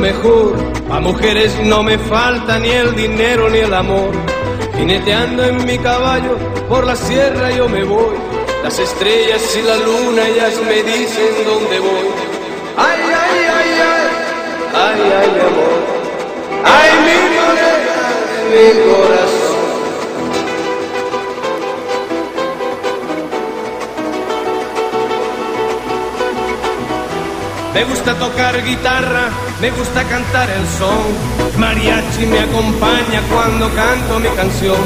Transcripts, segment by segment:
mejor. A mujeres no me falta ni el dinero ni el amor. Jineteando en mi caballo por la sierra yo me voy. Las estrellas y la luna ellas me dicen dónde voy. Ay, ay, ay, ay, ay, ay, amor. Ay, mi morena mi Me gusta tocar guitarra, me gusta cantar el son. Mariachi me acompaña cuando canto mi canción.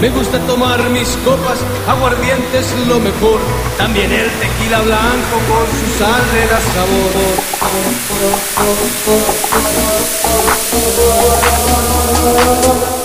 Me gusta tomar mis copas, aguardientes lo mejor. También el tequila blanco con su sal de sabor.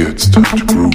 It's time to groove.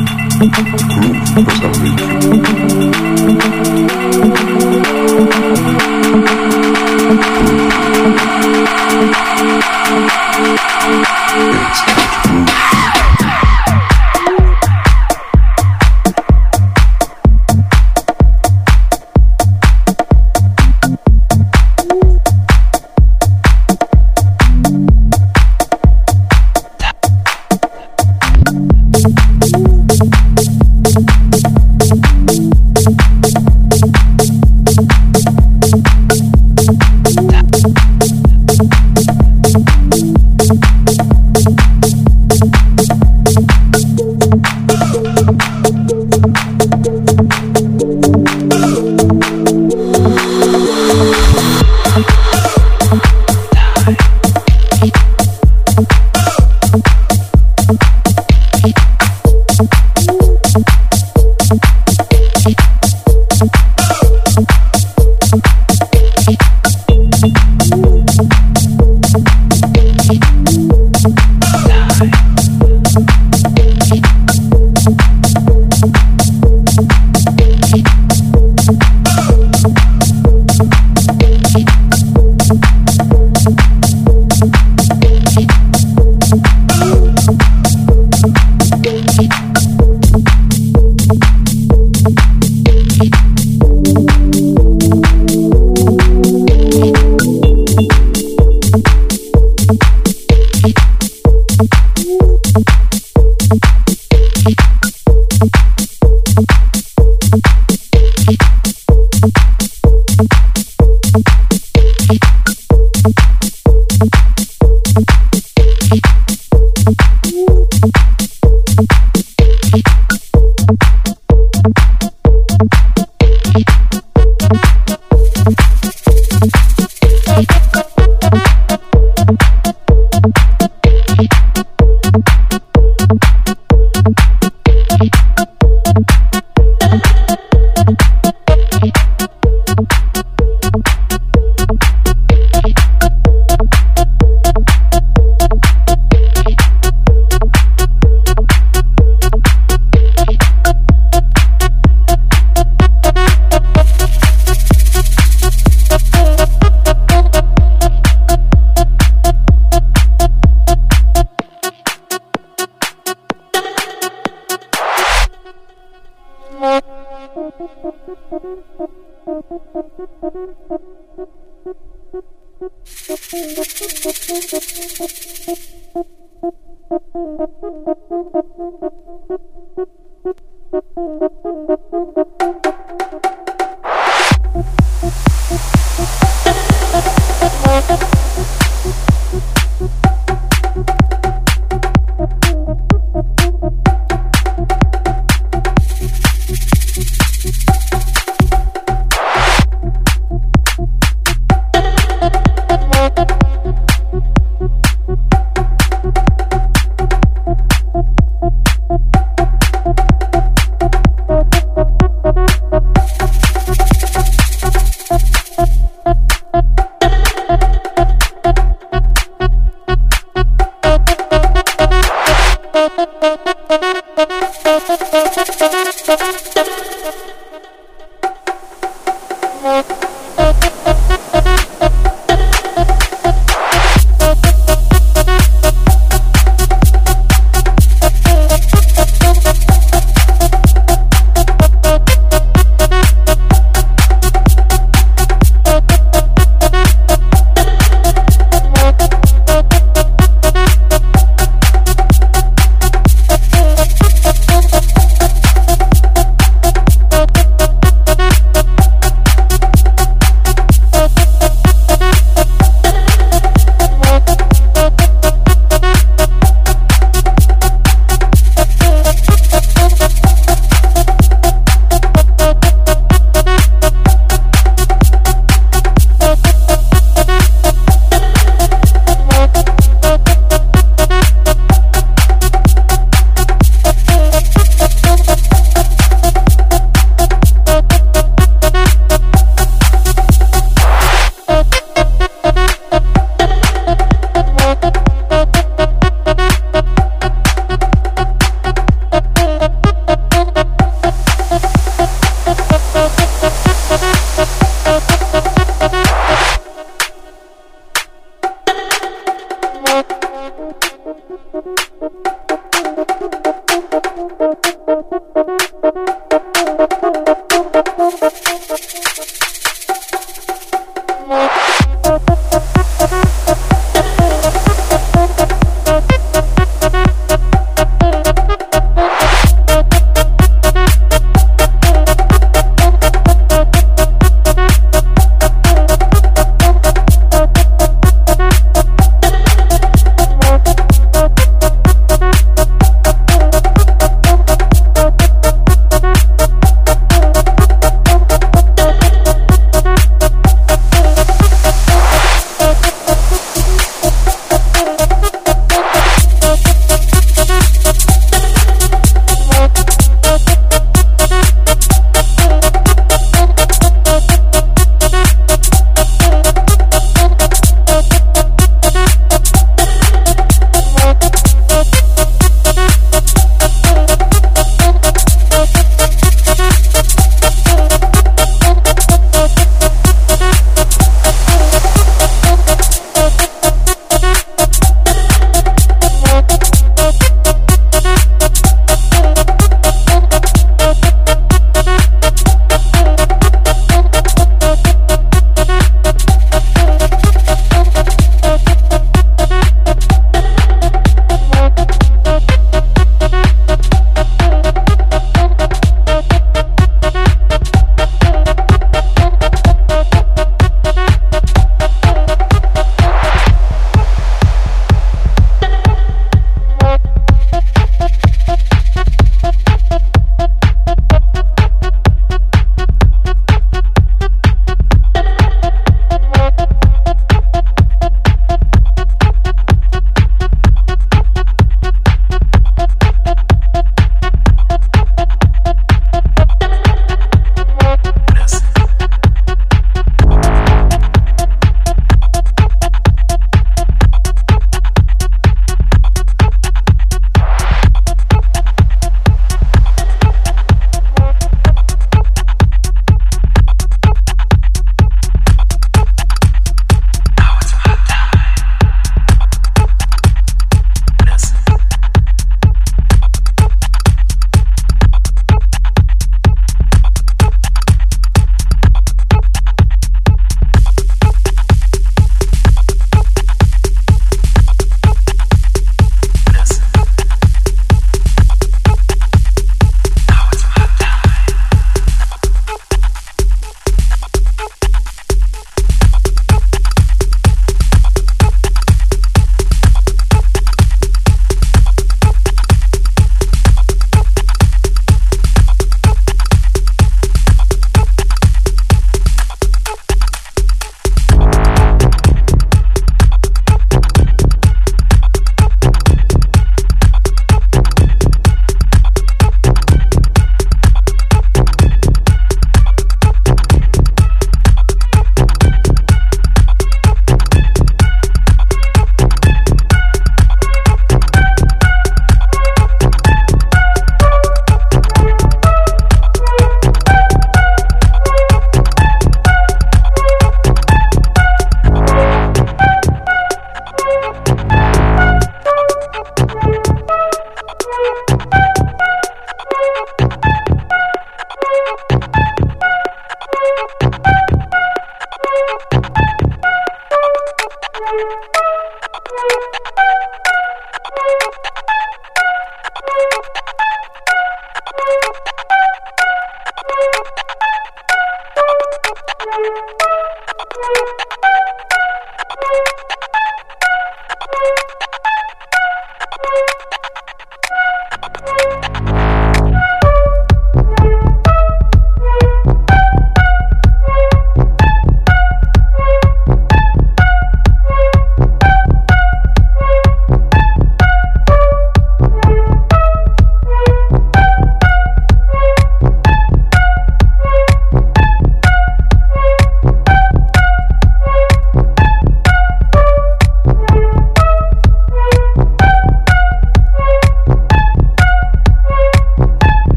Thank you.